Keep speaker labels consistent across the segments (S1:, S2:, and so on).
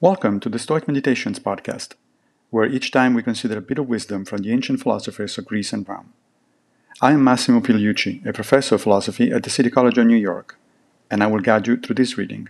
S1: Welcome to the Stoic Meditations podcast, where each time we consider a bit of wisdom from the ancient philosophers of Greece and Rome. I am Massimo Pigliucci, a professor of philosophy at the City College of New York, and I will guide you through this reading.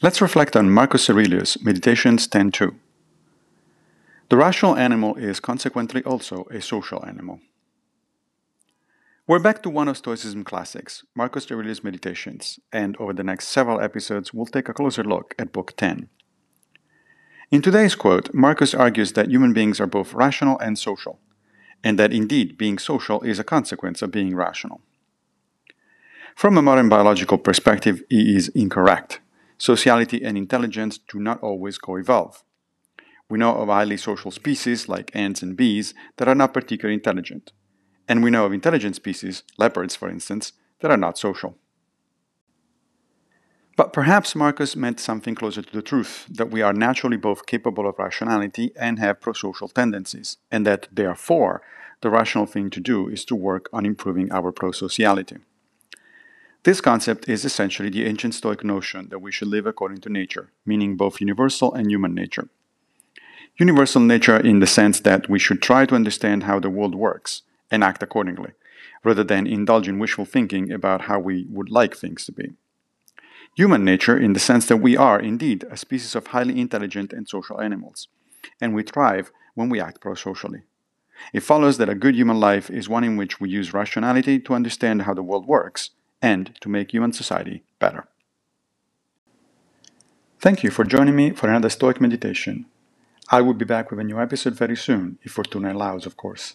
S1: Let's reflect on Marcus Aurelius' Meditations 10.2. The rational animal is consequently also a social animal. We're back to one of Stoicism classics, Marcus Aurelius' Meditations, and over the next several episodes, we'll take a closer look at Book 10. In today's quote, Marcus argues that human beings are both rational and social, and that indeed being social is a consequence of being rational. From a modern biological perspective, he is incorrect. Sociality and intelligence do not always co-evolve. We know of highly social species like ants and bees that are not particularly intelligent and we know of intelligent species, leopards for instance, that are not social. But perhaps Marcus meant something closer to the truth that we are naturally both capable of rationality and have prosocial tendencies, and that therefore the rational thing to do is to work on improving our prosociality. This concept is essentially the ancient Stoic notion that we should live according to nature, meaning both universal and human nature. Universal nature in the sense that we should try to understand how the world works, and act accordingly, rather than indulge in wishful thinking about how we would like things to be. Human nature, in the sense that we are indeed a species of highly intelligent and social animals, and we thrive when we act prosocially. It follows that a good human life is one in which we use rationality to understand how the world works and to make human society better. Thank you for joining me for another Stoic meditation. I will be back with a new episode very soon, if Fortuna allows, of course.